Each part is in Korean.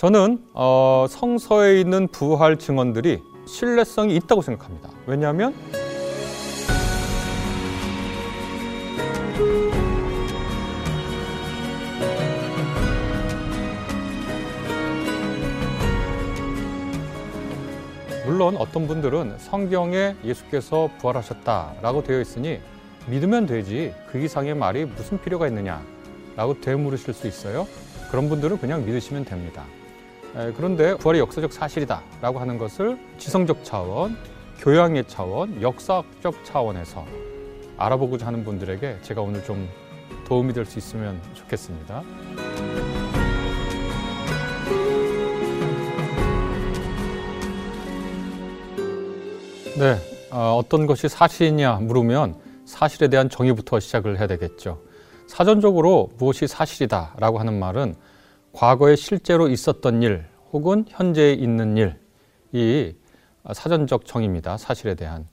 저는 어, 성서에 있는 부활 증언들이 신뢰성이 있다고 생각합니다. 왜냐하면 물론 어떤 분들은 성경에 예수께서 부활하셨다라고 되어 있으니 믿으면 되지 그 이상의 말이 무슨 필요가 있느냐라고 되물으실 수 있어요. 그런 분들은 그냥 믿으시면 됩니다. 그런데 부활이 역사적 사실이다라고 하는 것을 지성적 차원, 교양의 차원, 역사적 차원에서 알아보고자 하는 분들에게 제가 오늘 좀 도움이 될 수 있으면 좋겠습니다. 네, 어, 떤 것이 사실이냐 물으면 사실에 대한 정의부터 시작을 해야 되겠죠. 사전적으로 무엇이 사실이다라고 하는 말은 과거에 실제로 있었던 일 혹은 현재에 있는 일이 사전적 정의입니다. 사실에 대한.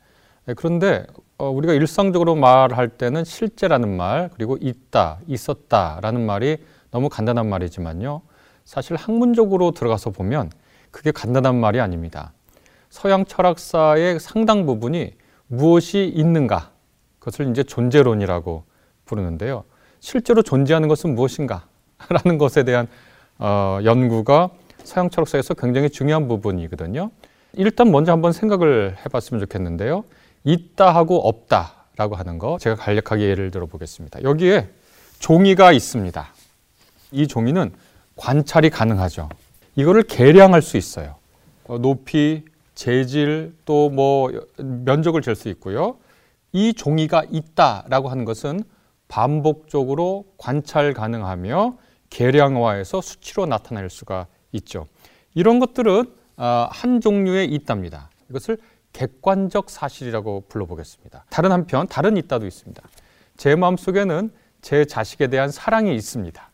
네, 그런데 어, 우리가 일상적으로 말할 때는 실제라는 말 그리고 있다, 있었다라는 말이 너무 간단한 말이지만요. 사실 학문적으로 들어가서 보면 그게 간단한 말이 아닙니다. 서양 철학사의 상당 부분이 무엇이 있는가 그것을 이제 존재론이라고 부르는데요. 실제로 존재하는 것은 무엇인가 라는 것에 대한 어, 연구가 서양 철학사에서 굉장히 중요한 부분이거든요. 일단 먼저 한번 생각을 해봤으면 좋겠는데요. 있다 하고 없다라고 하는 거 제가 간략하게 예를 들어 보겠습니다. 여기에 종이가 있습니다. 이 종이는 관찰이 가능하죠. 이거를 계량할 수 있어요. 어, 높이, 재질, 또 뭐 면적을 잴 수 있고요. 이 종이가 있다라고 하는 것은 반복적으로 관찰 가능하며 계량화해서 수치로 나타낼 수가 있죠. 이런 것들은 아, 한 종류의 있답니다. 이것을 객관적 사실이라고 불러보겠습니다. 다른 한편 다른 있다도 있습니다. 제 마음속에는 제 자식에 대한 사랑이 있습니다.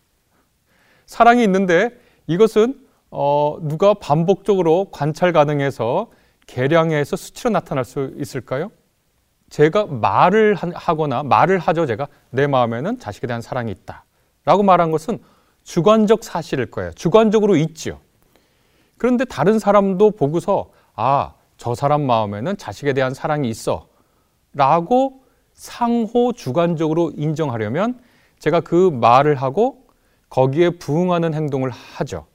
사랑이 있는데 이것은 어, 누가 반복적으로 관찰 가능해서 계량해서 수치로 나타날 수 있을까요? 제가 말을 하거나 말을 하죠. 제가 내 마음에는 자식에 대한 사랑이 있다. 라고 말한 것은 주관적 사실일 거예요. 주관적으로 있죠. 그런데 다른 사람도 보고서 아, 저 사람 마음에는 자식에 대한 사랑이 있어. 라고 상호 주관적으로 인정하려면 제가 그 말을 하고 거기에 부응하는 행동을 하죠.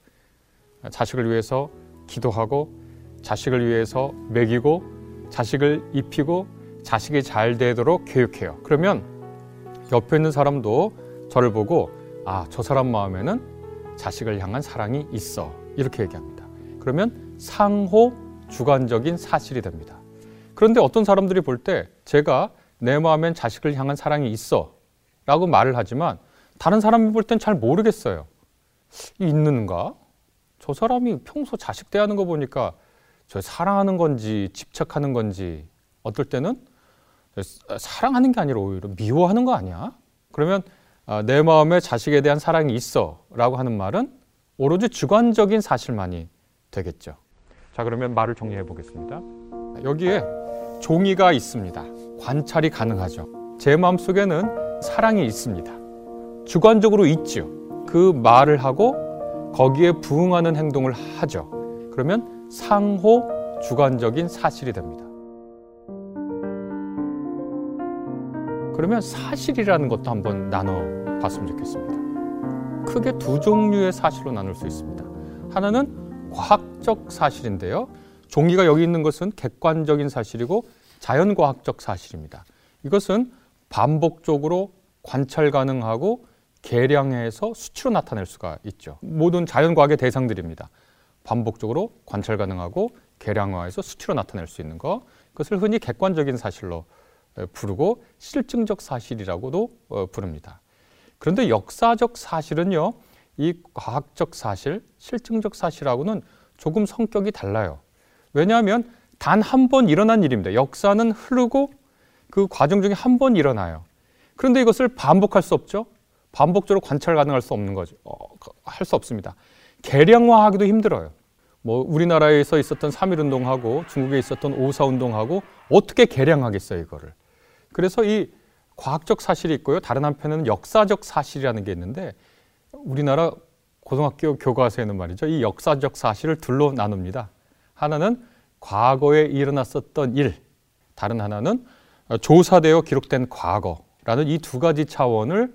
자식을 위해서 기도하고 자식을 위해서 먹이고 자식을 입히고 자식이 잘 되도록 교육해요. 그러면 옆에 있는 사람도 저를 보고 아, 저 사람 마음에는 자식을 향한 사랑이 있어. 이렇게 얘기합니다. 그러면 상호 주관적인 사실이 됩니다. 그런데 어떤 사람들이 볼 때 제가 내 마음엔 자식을 향한 사랑이 있어. 라고 말을 하지만 다른 사람이 볼 땐 잘 모르겠어요. 있는가? 저 사람이 평소 자식 대하는 거 보니까 저 사랑하는 건지 집착하는 건지 어떨 때는 사랑하는 게 아니라 오히려 미워하는 거 아니야? 그러면 아, 내 마음에 자식에 대한 사랑이 있어 라고 하는 말은 오로지 주관적인 사실만이 되겠죠. 자, 그러면 말을 정리해 보겠습니다. 여기에 종이가 있습니다. 관찰이 가능하죠. 제 마음 속에는 사랑이 있습니다. 주관적으로 있죠. 그 말을 하고 거기에 부응하는 행동을 하죠. 그러면 상호 주관적인 사실이 됩니다. 그러면 사실이라는 것도 한번 나눠 봤으면 좋겠습니다. 크게 두 종류의 사실로 나눌 수 있습니다. 하나는 과학적 사실인데요. 종이가 여기 있는 것은 객관적인 사실이고 자연과학적 사실입니다. 이것은 반복적으로 관찰 가능하고 계량해서 수치로 나타낼 수가 있죠. 모든 자연과학의 대상들입니다. 반복적으로 관찰 가능하고 계량화해서 수치로 나타낼 수 있는 것. 그것을 흔히 객관적인 사실로 부르고 실증적 사실이라고도 어, 부릅니다. 그런데 역사적 사실은요, 이 과학적 사실, 실증적 사실하고는 조금 성격이 달라요. 왜냐하면 단 한 번 일어난 일입니다. 역사는 흐르고 그 과정 중에 한 번 일어나요. 그런데 이것을 반복할 수 없죠. 반복적으로 관찰 가능할 수 없는 거죠. 어, 할수 없습니다. 계량화하기도 힘들어요. 뭐 우리나라에서 있었던 3.1 운동하고 중국에 있었던 5.4 운동하고 어떻게 계량하겠어요, 이거를. 그래서 이 과학적 사실이 있고요. 다른 한편에는 역사적 사실이라는 게 있는데 우리나라 고등학교 교과서에는 말이죠. 이 역사적 사실을 둘로 나눕니다. 하나는 과거에 일어났었던 일, 다른 하나는 조사되어 기록된 과거라는 이 두 가지 차원을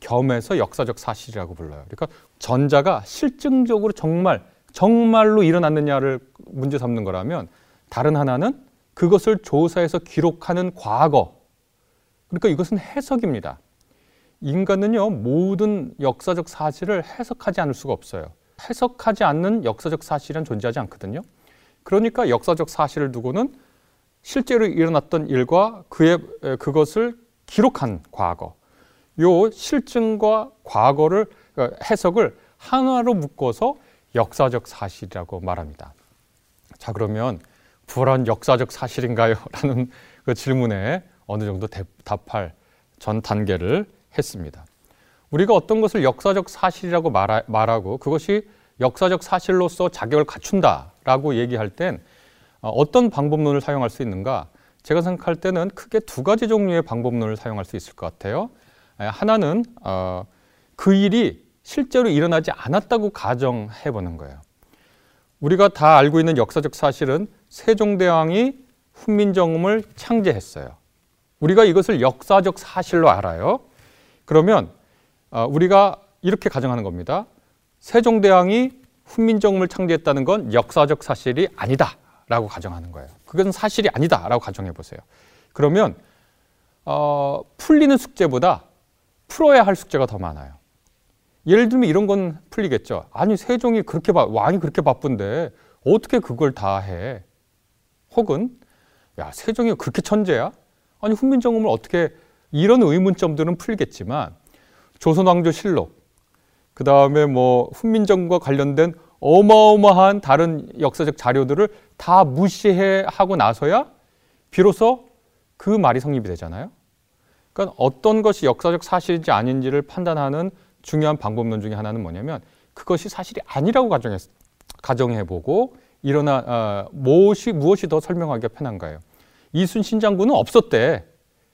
겸해서 역사적 사실이라고 불러요. 그러니까 전자가 실증적으로 정말 정말로 일어났느냐를 문제 삼는 거라면 다른 하나는 그것을 조사해서 기록하는 과거. 그러니까 이것은 해석입니다. 인간은요, 모든 역사적 사실을 해석하지 않을 수가 없어요. 해석하지 않는 역사적 사실은 존재하지 않거든요. 그러니까 역사적 사실을 두고는 실제로 일어났던 일과 그의 그것을 기록한 과거, 요 실증과 과거를 어, 해석을 하나로 묶어서 역사적 사실이라고 말합니다. 자 그러면 불안 역사적 사실인가요? 라는 그 질문에 어느 정도 답할 전 단계를 했습니다. 우리가 어떤 것을 역사적 사실이라고 말하 고 그것이 역사적 사실로서 자격을 갖춘다라고 얘기할 땐 어, 어떤 방법론을 사용할 수 있는가? 제가 생각할 때는 크게 두 가지 종류의 방법론을 사용할 수 있을 것 같아요. 하나는 어, 그 일이 실제로 일어나지 않았다고 가정해 보는 거예요. 우리가 다 알고 있는 역사적 사실은 세종대왕이 훈민정음을 창제했어요. 우리가 이것을 역사적 사실로 알아요. 그러면 어, 우리가 이렇게 가정하는 겁니다. 세종대왕이 훈민정음을 창제했다는 건 역사적 사실이 아니다라고 가정하는 거예요. 그것은 사실이 아니다라고 가정해 보세요. 그러면 어, 풀리는 숙제보다 풀어야 할 숙제가 더 많아요. 예를 들면 이런 건 풀리겠죠. 아니 세종이 그렇게 바, 왕이 그렇게 바쁜데 어떻게 그걸 다 해? 혹은 야 세종이 그렇게 천재야? 아니 훈민정음을 어떻게 이런 의문점들은 풀겠지만 조선왕조실록 그 다음에 뭐 훈민정음과 관련된 어마어마한 다른 역사적 자료들을 다 무시해 하고 나서야 비로소 그 말이 성립이 되잖아요. 그러니까 어떤 것이 역사적 사실인지 아닌지를 판단하는 중요한 방법론 중에 하나는 뭐냐면 그것이 사실이 아니라고 가정해, 가정해보고 일어나 어, 무엇이 무엇이 더 설명하기가 편한가요? 이순신 장군은 없었대.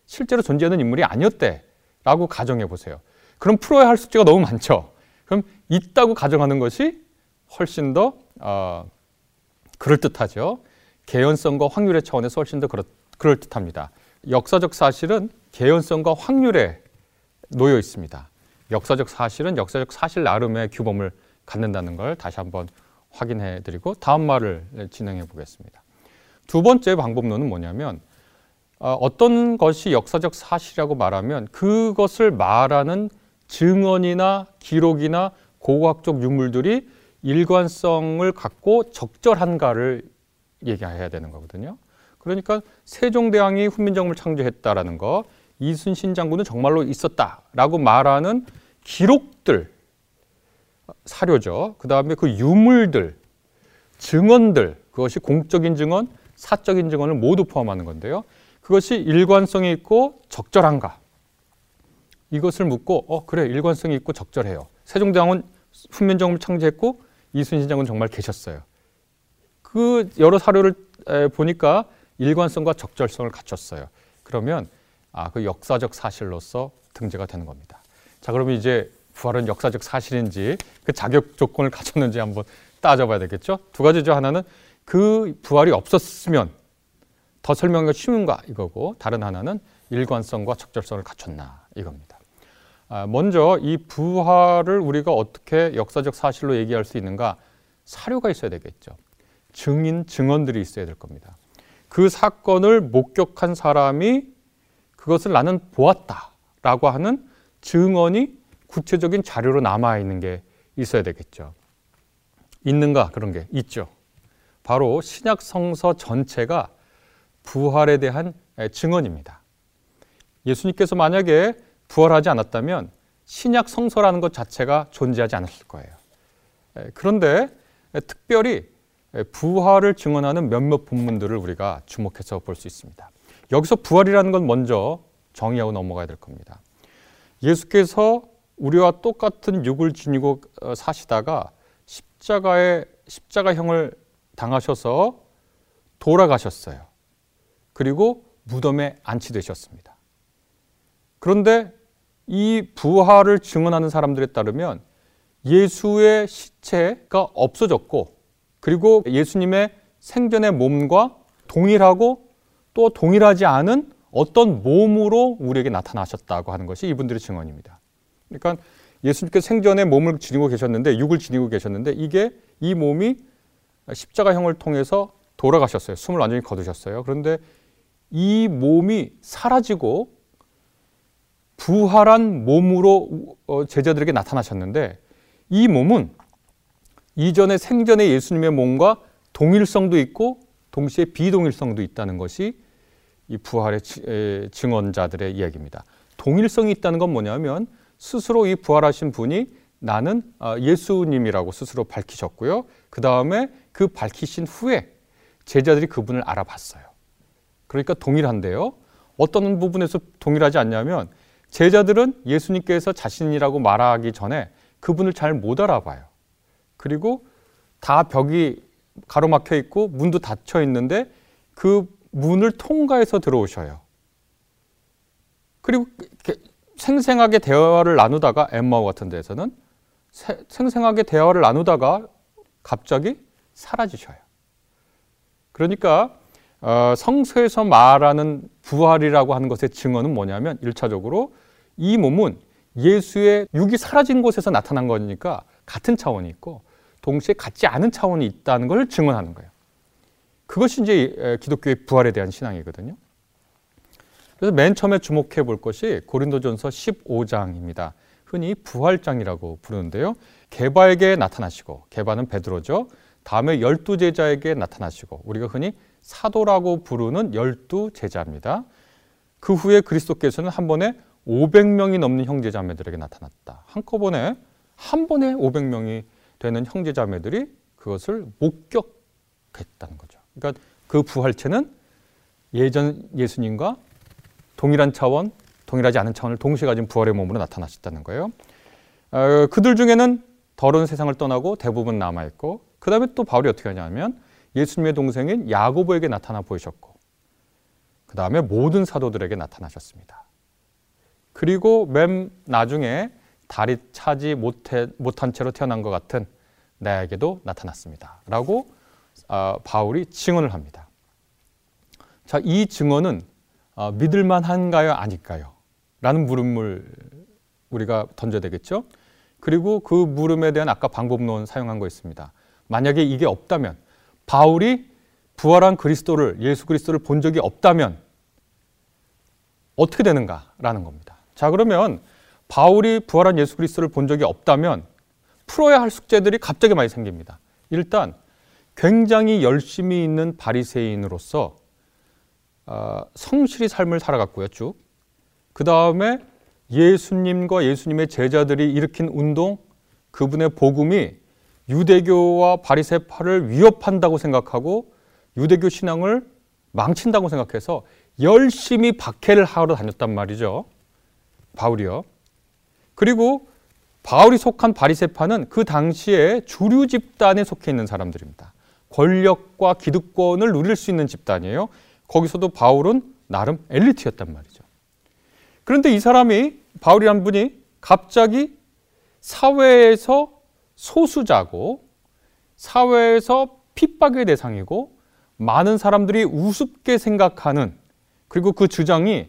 실제로 존재하는 인물이 아니었대 라고 가정해 보세요. 그럼 풀어야 할 숙제가 너무 많죠. 그럼 있다고 가정하는 것이 훨씬 더 어, 그럴 듯하죠. 개연성과 확률의 차원에서 훨씬 더 그렇, 그럴 듯합니다. 역사적 사실은 개연성과 확률에 놓여 있습니다. 역사적 사실은 역사적 사실 나름의 규범을 갖는다는 걸 다시 한번 확인해 드리고 다음 말을 진행해 보겠습니다. 두 번째 방법론은 뭐냐면 어, 어떤 것이 역사적 사실이라고 말하면 그것을 말하는 증언이나 기록이나 고고학적 유물들이 일관성을 갖고 적절한가를 얘기해야 되는 거거든요. 그러니까 세종대왕이 훈민정음을 창조했다라는 거, 이순신 장군은 정말로 있었다라고 말하는 기록들, 사료죠. 그 다음에 그 유물들, 증언들, 그것이 공적인 증언, 사적인 증언을 모두 포함하는 건데요. 그것이 일관성이 있고 적절한가? 이것을 묻고, 어, 그래, 일관성이 있고 적절해요. 세종대왕은 훈민정음을 창제했고, 이순신 장군 정말 계셨어요. 그 여러 사료를 보니까 일관성과 적절성을 갖췄어요. 그러면 아, 그 역사적 사실로서 등재가 되는 겁니다. 자, 그러면 이제 부활은 역사적 사실인지 그 자격 조건을 갖췄는지 한번 따져봐야 되겠죠. 두 가지죠. 하나는 그 부활이 없었으면 더 설명하기가 쉬운가 이거고 다른 하나는 일관성과 적절성을 갖췄나 이겁니다. 아, 먼저 이 부활을 우리가 어떻게 역사적 사실로 얘기할 수 있는가 사료가 있어야 되겠죠. 증인, 증언들이 있어야 될 겁니다. 그 사건을 목격한 사람이 그것을 나는 보았다라고 하는 증언이 구체적인 자료로 남아 있는 게 있어야 되겠죠. 있는가 그런 게 있죠. 바로 신약 성서 전체가 부활에 대한 증언입니다. 예수님께서 만약에 부활하지 않았다면 신약 성서라는 것 자체가 존재하지 않았을 거예요. 그런데 특별히 부활을 증언하는 몇몇 본문들을 우리가 주목해서 볼 수 있습니다. 여기서 부활이라는 건 먼저 정의하고 넘어가야 될 겁니다. 예수께서 우리와 똑같은 육을 지니고 어, 사시다가 십자가의 십자가형을 당하셔서 돌아가셨어요. 그리고 무덤에 안치되셨습니다. 그런데 이 부활을 증언하는 사람들에 따르면 예수의 시체가 없어졌고 그리고 예수님의 생전의 몸과 동일하고 또 동일하지 않은 어떤 몸으로 우리에게 나타나셨다고 하는 것이 이분들의 증언입니다. 그러니까 예수님께서 생전에 몸을 지니고 계셨는데 육을 지니고 계셨는데 이게 이 몸이 십자가형을 통해서 돌아가셨어요. 숨을 완전히 거두셨어요. 그런데 이 몸이 사라지고 부활한 몸으로 어, 제자들에게 나타나셨는데 이 몸은 이전에 생전의 예수님의 몸과 동일성도 있고 동시에 비동일성도 있다는 것이 이 부활의 증언자들의 이야기입니다. 동일성이 있다는 건 뭐냐면 스스로 이 부활하신 분이 나는 아, 예수님이라고 스스로 밝히셨고요. 그 다음에 그 밝히신 후에 제자들이 그분을 알아봤어요. 그러니까 동일한데요. 어떤 부분에서 동일하지 않냐면 제자들은 예수님께서 자신이라고 말하기 전에 그분을 잘 못 알아봐요. 그리고 다 벽이 가로막혀 있고 문도 닫혀 있는데 그 문을 통과해서 들어오셔요. 그리고 생생하게 대화를 나누다가 엠마오 같은 데에서는 생생하게 대화를 나누다가 갑자기 사라지셔요. 그러니까 어, 성서에서 말하는 부활이라고 하는 것의 증언은 뭐냐면 일차적으로 이 몸은 예수의 육이 사라진 곳에서 나타난 거니까 같은 차원이 있고 동시에 같지 않은 차원이 있다는 걸 증언하는 거예요. 그것이 이제 기독교의 부활에 대한 신앙이거든요. 그래서 맨 처음에 주목해 볼 것이 고린도전서 15장입니다. 흔히 부활장이라고 부르는데요. 개바에게 나타나시고 개바는 베드로죠. 다음에 열두 제자에게 나타나시고 우리가 흔히 사도라고 부르는 열두 제자입니다. 그 후에 그리스도께서는 한 번에 500명이 넘는 형제자매들에게 나타났다. 한꺼번에 한 번에 500명이 되는 형제자매들이 그것을 목격했다는 거죠. 그러니까 그 부활체는 예전 예수님과 동일한 차원, 동일하지 않은 차원을 동시에 가진 부활의 몸으로 나타나셨다는 거예요. 어, 그들 중에는 더러운 세상을 떠나고 대부분 남아있고 그 다음에 또 바울이 어떻게 하냐면 예수님의 동생인 야고보에게 나타나 보이셨고 그 다음에 모든 사도들에게 나타나셨습니다. 그리고 맨 나중에 다리 차지 못해, 못한 채로 태어난 것 같은 나에게도 나타났습니다. 라고 어, 바울이 증언을 합니다. 자, 이 증언은 어, 믿을만한가요? 아닐까요? 라는 물음을 우리가 던져야 되겠죠? 그리고 그 물음에 대한 아까 방법론 사용한 거 있습니다. 만약에 이게 없다면 바울이 부활한 그리스도를 예수 그리스도를 본 적이 없다면 어떻게 되는가라는 겁니다. 자, 그러면 바울이 부활한 예수 그리스도를 본 적이 없다면 풀어야 할 숙제들이 갑자기 많이 생깁니다. 일단 굉장히 열심히 있는 바리새인으로서 어, 성실히 삶을 살아갔고요, 쭉. 그 다음에 예수님과 예수님의 제자들이 일으킨 운동, 그분의 복음이 유대교와 바리새파를 위협한다고 생각하고 유대교 신앙을 망친다고 생각해서 열심히 박해를 하러 다녔단 말이죠. 바울이요. 그리고 바울이 속한 바리새파는 그 당시에 주류 집단에 속해 있는 사람들입니다. 권력과 기득권을 누릴 수 있는 집단이에요. 거기서도 바울은 나름 엘리트였단 말이죠. 그런데 이 사람이 바울이란 분이 갑자기 사회에서 소수자고 사회에서 핍박의 대상이고 많은 사람들이 우습게 생각하는 그리고 그 주장이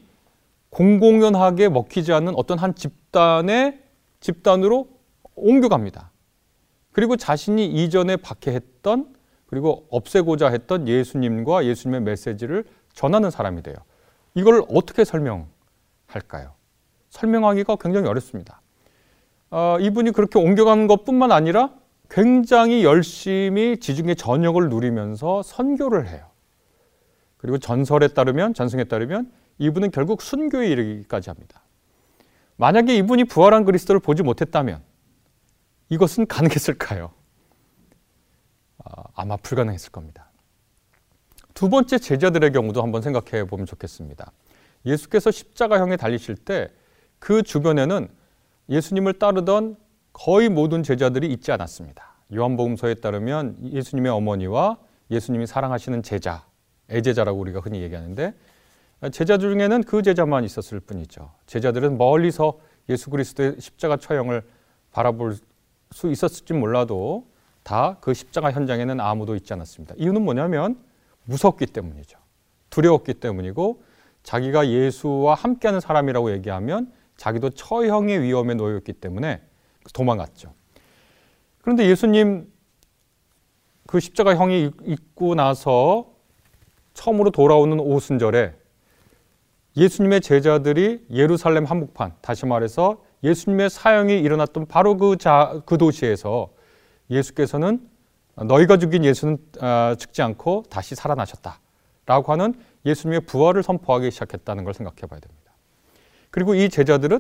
공공연하게 먹히지 않는 어떤 한 집단의 집단으로 옮겨갑니다. 그리고 자신이 이전에 박해했던 그리고 없애고자 했던 예수님과 예수님의 메시지를 전하는 사람이 돼요. 이걸 어떻게 설명할까요? 설명하기가 굉장히 어렵습니다. 어, 이분이 그렇게 옮겨가는 것뿐만 아니라 굉장히 열심히 지중해 전역을 누리면서 선교를 해요. 그리고 전설에 따르면 전승에 따르면 이분은 결국 순교에 이르기까지 합니다. 만약에 이분이 부활한 그리스도를 보지 못했다면 이것은 가능했을까요? 아, 아마 불가능했을 겁니다. 두 번째 제자들의 경우도 한번 생각해 보면 좋겠습니다. 예수께서 십자가형에 달리실 때 그 주변에는 예수님을 따르던 거의 모든 제자들이 있지 않았습니다. 요한복음서에 따르면 예수님의 어머니와 예수님이 사랑하시는 제자, 애제자라고 우리가 흔히 얘기하는데 제자 중에는 그 제자만 있었을 뿐이죠. 제자들은 멀리서 예수 그리스도의 십자가 처형을 바라볼 수 있었을지 몰라도 다 그 십자가 현장에는 아무도 있지 않았습니다. 이유는 뭐냐면 무섭기 때문이죠. 두려웠기 때문이고 자기가 예수와 함께하는 사람이라고 얘기하면 자기도 처형의 위험에 놓였기 때문에 도망갔죠. 그런데 예수님 그 십자가 형이 있고 나서 처음으로 돌아오는 오순절에 예수님의 제자들이 예루살렘 한복판, 다시 말해서 예수님의 사형이 일어났던 바로 그, 자, 그 도시에서 예수께서는 너희가 죽인 예수는 어, 죽지 않고 다시 살아나셨다. 라고 하는 예수님의 부활을 선포하기 시작했다는 걸 생각해 봐야 됩니다. 그리고 이 제자들은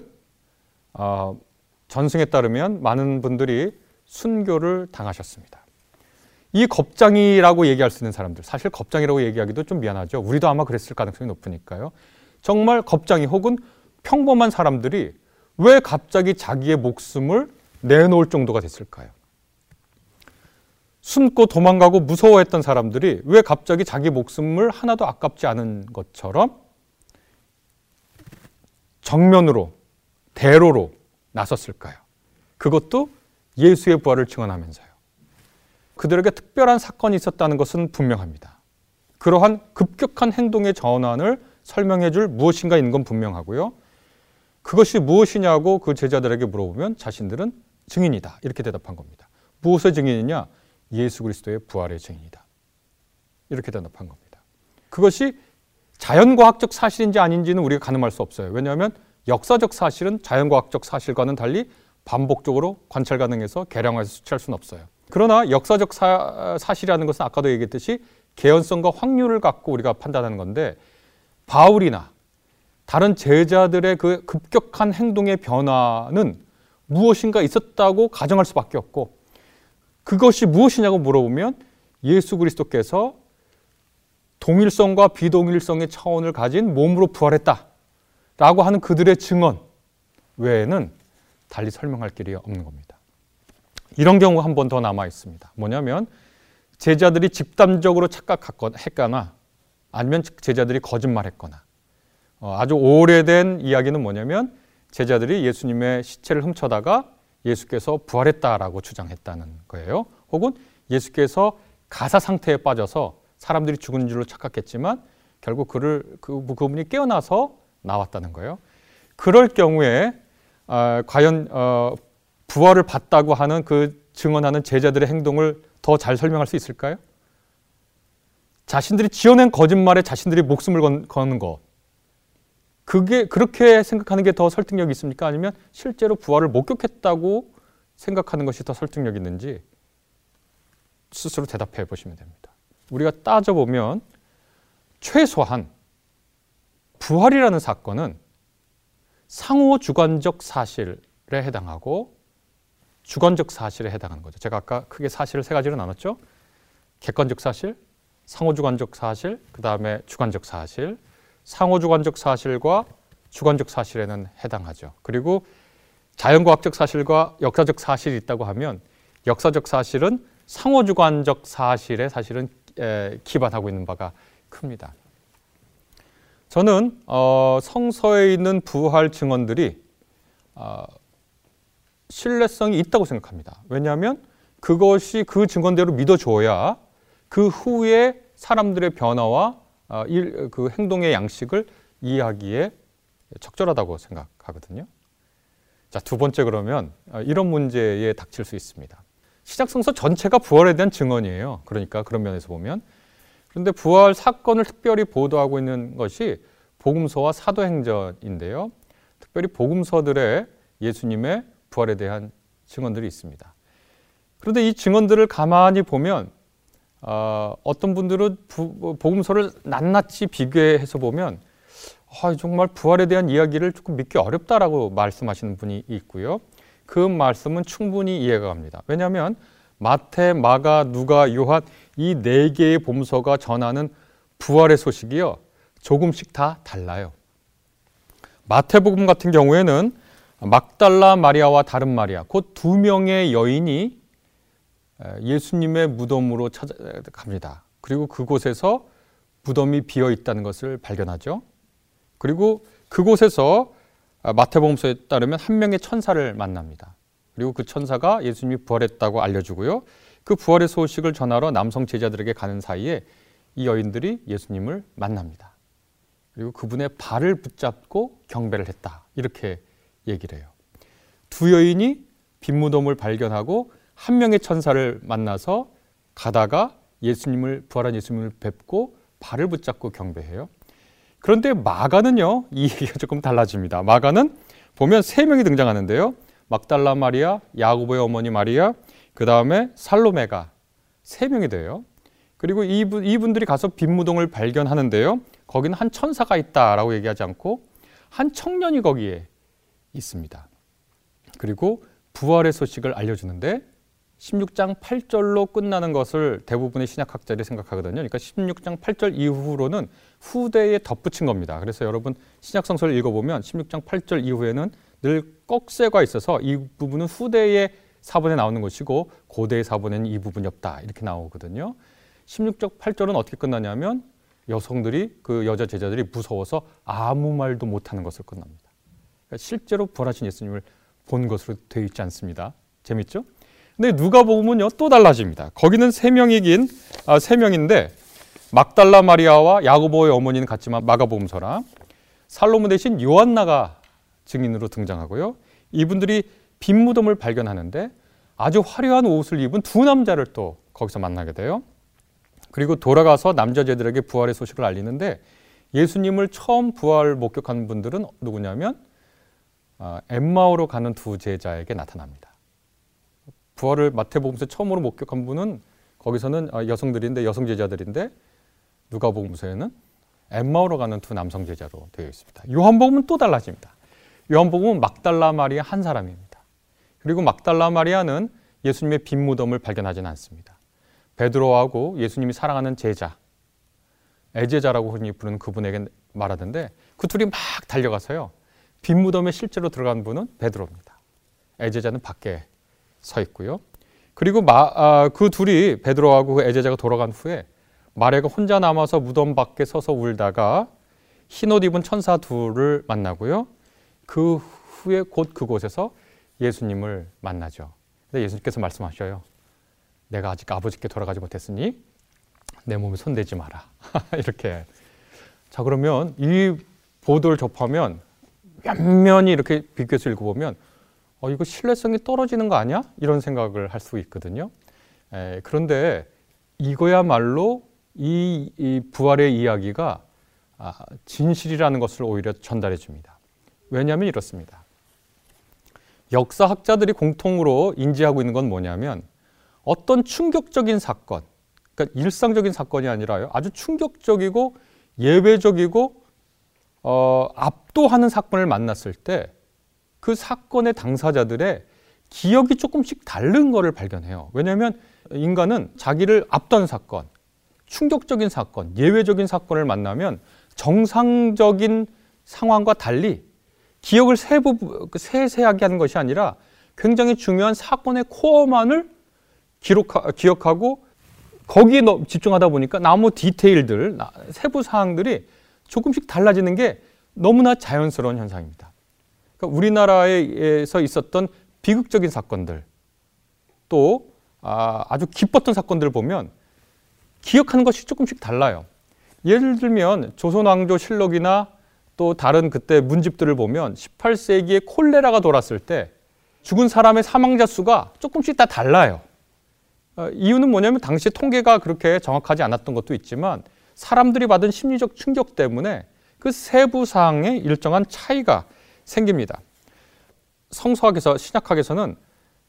어, 전승에 따르면 많은 분들이 순교를 당하셨습니다. 이 겁장이라고 얘기할 수 있는 사람들, 사실 겁장이라고 얘기하기도 좀 미안하죠. 우리도 아마 그랬을 가능성이 높으니까요. 정말 겁장이 혹은 평범한 사람들이 왜 갑자기 자기의 목숨을 내놓을 정도가 됐을까요? 숨고 도망가고 무서워했던 사람들이 왜 갑자기 자기 목숨을 하나도 아깝지 않은 것처럼 정면으로, 대로로 나섰을까요? 그것도 예수의 부활을 증언하면서요. 그들에게 특별한 사건이 있었다는 것은 분명합니다. 그러한 급격한 행동의 전환을 설명해 줄 무엇인가 있는 건 분명하고요. 그것이 무엇이냐고 그 제자들에게 물어보면 자신들은 증인이다. 이렇게 대답한 겁니다. 무엇의 증인이냐? 예수 그리스도의 부활의 증인이다. 이렇게 대답한 겁니다. 그것이 자연과학적 사실인지 아닌지는 우리가 가늠할 수 없어요. 왜냐하면 역사적 사실은 자연과학적 사실과는 달리 반복적으로 관찰 가능해서 계량해서 수치할 수는 없어요. 그러나 역사적 사, 사실이라는 것은 아까도 얘기했듯이 개연성과 확률을 갖고 우리가 판단하는 건데 바울이나 다른 제자들의 그 급격한 행동의 변화는 무엇인가 있었다고 가정할 수밖에 없고 그것이 무엇이냐고 물어보면 예수 그리스도께서 동일성과 비동일성의 차원을 가진 몸으로 부활했다. 라고 하는 그들의 증언 외에는 달리 설명할 길이 없는 겁니다. 이런 경우가 한번 더 남아 있습니다. 뭐냐면 제자들이 집단적으로 착각했거나 아니면 제자들이 거짓말했거나 어, 아주 오래된 이야기는 뭐냐면 제자들이 예수님의 시체를 훔쳐다가 예수께서 부활했다라고 주장했다는 거예요. 혹은 예수께서 가사 상태에 빠져서 사람들이 죽은 줄로 착각했지만 결국 그를 그 그분이 깨어나서 나왔다는 거예요. 그럴 경우에 어, 과연 어, 부활을 봤다고 하는 그 증언하는 제자들의 행동을 더 잘 설명할 수 있을까요? 자신들이 지어낸 거짓말에 자신들이 목숨을 건, 거는 것. 그게 그렇게 생각하는 게 더 설득력이 있습니까? 아니면 실제로 부활을 목격했다고 생각하는 것이 더 설득력 있는지 스스로 대답해 보시면 됩니다. 우리가 따져보면 최소한 부활이라는 사건은 상호 주관적 사실에 해당하고 주관적 사실에 해당하는 거죠. 제가 아까 크게 사실을 세 가지로 나눴죠. 객관적 사실, 상호주관적 사실, 그 다음에 주관적 사실, 상호주관적 사실과 주관적 사실에는 해당하죠. 그리고 자연과학적 사실과 역사적 사실이 있다고 하면 역사적 사실은 상호주관적 사실에 사실은 기반하고 있는 바가 큽니다. 저는 어, 성서에 있는 부활 증언들이 어, 신뢰성이 있다고 생각합니다. 왜냐하면 그것이 그 증언대로 믿어줘야 그 후에 사람들의 변화와 어, 일, 그 행동의 양식을 이해하기에 적절하다고 생각하거든요. 자, 두 번째 그러면 어, 이런 문제에 닥칠 수 있습니다. 시작성서 전체가 부활에 대한 증언이에요. 그러니까 그런 면에서 보면 그런데 부활 사건을 특별히 보도하고 있는 것이 복음서와 사도행전인데요. 특별히 복음서들의 예수님의 부활에 대한 증언들이 있습니다. 그런데 이 증언들을 가만히 보면 어, 떤 분들은 부, 복음서를 낱낱이 비교해서 보면 아, 정말 부활에 대한 이야기를 조금 믿기 어렵다라고 말씀하시는 분이 있고요. 그 말씀은 충분히 이해가 갑니다. 왜냐하면 마태, 마가, 누가, 요한 이 네 개의 봄서가 전하는 부활의 소식이요. 조금씩 다 달라요. 마태복음 같은 경우에는 막달라 마리아와 다른 마리아, 곧 두 명의 여인이 예수님의 무덤으로 찾아갑니다. 그리고 그곳에서 무덤이 비어 있다는 것을 발견하죠. 그리고 그곳에서 마태복음서에 따르면 한 명의 천사를 만납니다. 그리고 그 천사가 예수님이 부활했다고 알려주고요. 그 부활의 소식을 전하러 남성 제자들에게 가는 사이에 이 여인들이 예수님을 만납니다. 그리고 그분의 발을 붙잡고 경배를 했다. 이렇게 얘기를 해요. 두 여인이 빈무덤을 발견하고 한 명의 천사를 만나서 가다가 예수님을 부활한 예수님을 뵙고 발을 붙잡고 경배해요. 그런데 마가는요, 이 얘기가 조금 달라집니다. 마가는 보면 세 명이 등장하는데요. 막달라 마리아, 야고보의 어머니 마리아, 그 다음에 살로메가 세 명이 돼요. 그리고 이분, 이분들이 가서 빈무동을 발견하는데요. 거기는 한 천사가 있다라고 얘기하지 않고 한 청년이 거기에 있습니다. 그리고 부활의 소식을 알려주는데 16장 8절로 끝나는 것을 대부분의 신약학자들이 생각하거든요. 그러니까 16장 8절 이후로는 후대에 덧붙인 겁니다. 그래서 여러분 신약성서를 읽어보면 16장 8절 이후에는 늘 꺽쇠가 있어서 이 부분은 후대의 사본에 나오는 것이고 고대의 사본에는 이 부분이 없다 이렇게 나오거든요. 16장 8절은 어떻게 끝나냐면 여성들이 그 여자 제자들이 무서워서 아무 말도 못하는 것을 끝납니다. 그러니까 실제로 부활하신 예수님을 본 것으로 되어 있지 않습니다. 재밌죠? 근데 누가 보면요 또 달라집니다. 거기는 세 명이긴 아, 세 명인데 막달라 마리아와 야고보의 어머니는 같지만 마가복음서랑 살로몬 대신 요한나가 증인으로 등장하고요. 이분들이 빈 무덤을 발견하는데 아주 화려한 옷을 입은 두 남자를 또 거기서 만나게 돼요. 그리고 돌아가서 남자제들에게 부활의 소식을 알리는데 예수님을 처음 부활 목격한 분들은 누구냐면 아, 엠마오로 가는 두 제자에게 나타납니다. 부활을 마태복음서 처음으로 목격한 분은 거기서는 아, 여성들인데 여성 제자들인데 누가복음서에는 엠마오로 가는 두 남성 제자로 되어 있습니다. 요한복음은 또 달라집니다. 요한복음은 막달라 마리아 한 사람입니다. 그리고 막달라 마리아는 예수님의 빈 무덤을 발견하지는 않습니다. 베드로하고 예수님이 사랑하는 제자, 애제자라고 흔히 부르는 그분에게 말하던데 그 둘이 막 달려가서요. 빈 무덤에 실제로 들어간 분은 베드로입니다. 애제자는 밖에 서 있고요. 그리고 마, 아, 그 둘이 베드로하고 그 애제자가 돌아간 후에 마레가 혼자 남아서 무덤 밖에 서서 울다가 흰옷 입은 천사 둘을 만나고요. 그 후에 곧 그곳에서 예수님을 만나죠. 근데 예수님께서 말씀하셔요. 내가 아직 아버지께 돌아가지 못했으니 내 몸에 손대지 마라. 이렇게. 자, 그러면 이 보도를 접하면 몇면이 이렇게 비교해서 읽어보면 어, 이거 신뢰성이 떨어지는 거 아니야? 이런 생각을 할 수 있거든요. 에, 그런데 이거야말로 이, 이 부활의 이야기가 아, 진실이라는 것을 오히려 전달해 줍니다. 왜냐하면 이렇습니다. 역사학자들이 공통으로 인지하고 있는 건 뭐냐면 어떤 충격적인 사건, 그러니까 일상적인 사건이 아니라요. 아주 충격적이고 예외적이고 어, 압도하는 사건을 만났을 때 그 사건의 당사자들의 기억이 조금씩 다른 것을 발견해요. 왜냐하면 인간은 자기를 압도하는 사건, 충격적인 사건, 예외적인 사건을 만나면 정상적인 상황과 달리 기억을 세부, 세세하게 하는 것이 아니라 굉장히 중요한 사건의 코어만을 기록, 기억하고 거기에 집중하다 보니까 나무 디테일들, 세부 사항들이 조금씩 달라지는 게 너무나 자연스러운 현상입니다. 그러니까 우리나라에서 있었던 비극적인 사건들 또 아, 아주 기뻤던 사건들을 보면 기억하는 것이 조금씩 달라요. 예를 들면 조선왕조 실록이나 또 다른 그때 문집들을 보면 18세기에 콜레라가 돌았을 때 죽은 사람의 사망자 수가 조금씩 다 달라요. 어, 이유는 뭐냐면 당시 통계가 그렇게 정확하지 않았던 것도 있지만 사람들이 받은 심리적 충격 때문에 그 세부 사항에 일정한 차이가 생깁니다. 성서학에서 신약학에서는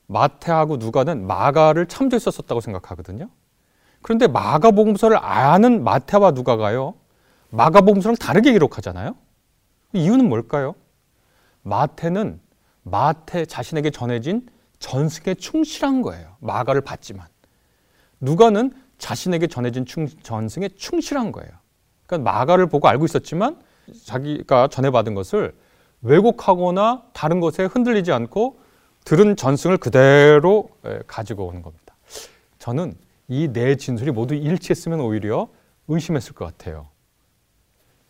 마태하고 누가는 마가를 참조했었다고 생각하거든요. 그런데 마가복음서를 아는 마태와 누가가요. 마가복음서랑 다르게 기록하잖아요. 이유는 뭘까요? 마태는 마태 자신에게 전해진 전승에 충실한 거예요. 마가를 봤지만. 누가는 자신에게 전해진 충, 전승에 충실한 거예요. 그러니까 마가를 보고 알고 있었지만 자기가 전해받은 것을 왜곡하거나 다른 것에 흔들리지 않고 들은 전승을 그대로 가지고 오는 겁니다. 저는 이 네 진술이 모두 일치했으면 오히려 의심했을 것 같아요.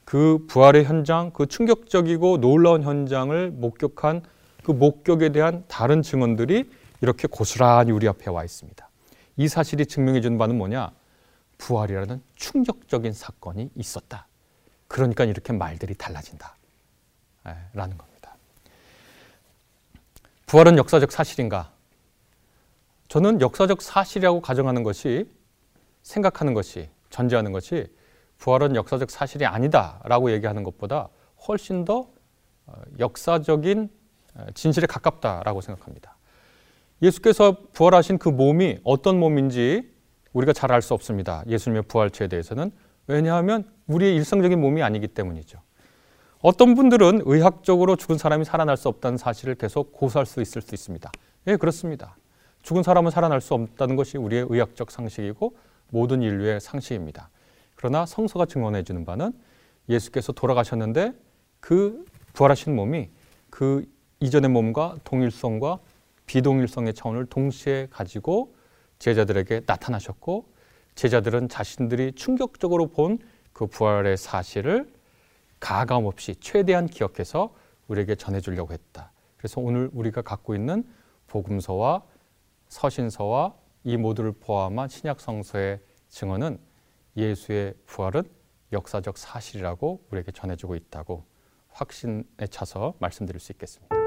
그 부활의 현장, 그 충격적이고 놀라운 현장을 목격한 그 목격에 대한 다른 증언들이 이렇게 고스란히 우리 앞에 와 있습니다. 이 사실이 증명해 주는 바는 뭐냐? 부활이라는 충격적인 사건이 있었다. 그러니까 이렇게 말들이 달라진다. 라는 겁니다. 부활은 역사적 사실인가? 저는 역사적 사실이라고 가정하는 것이 생각하는 것이 전제하는 것이 부활은 역사적 사실이 아니다라고 얘기하는 것보다 훨씬 더 어, 역사적인 어, 진실에 가깝다라고 생각합니다. 예수께서 부활하신 그 몸이 어떤 몸인지 우리가 잘 알 수 없습니다. 예수님의 부활체에 대해서는 왜냐하면 우리의 일상적인 몸이 아니기 때문이죠. 어떤 분들은 의학적으로 죽은 사람이 살아날 수 없다는 사실을 계속 고수할 수 있을 수 있습니다. 예, 그렇습니다. 죽은 사람은 살아날 수 없다는 것이 우리의 의학적 상식이고 모든 인류의 상식입니다. 그러나 성서가 증언해 주는 바는 예수께서 돌아가셨는데 그 부활하신 몸이 그 이전의 몸과 동일성과 비동일성의 차원을 동시에 가지고 제자들에게 나타나셨고 제자들은 자신들이 충격적으로 본 그 부활의 사실을 가감 없이 최대한 기억해서 우리에게 전해주려고 했다. 그래서 오늘 우리가 갖고 있는 복음서와 서신서와 이 모두를 포함한 신약 성서의 증언은 예수의 부활은 역사적 사실이라고 우리에게 전해주고 있다고 확신에 차서 말씀드릴 수 있겠습니다.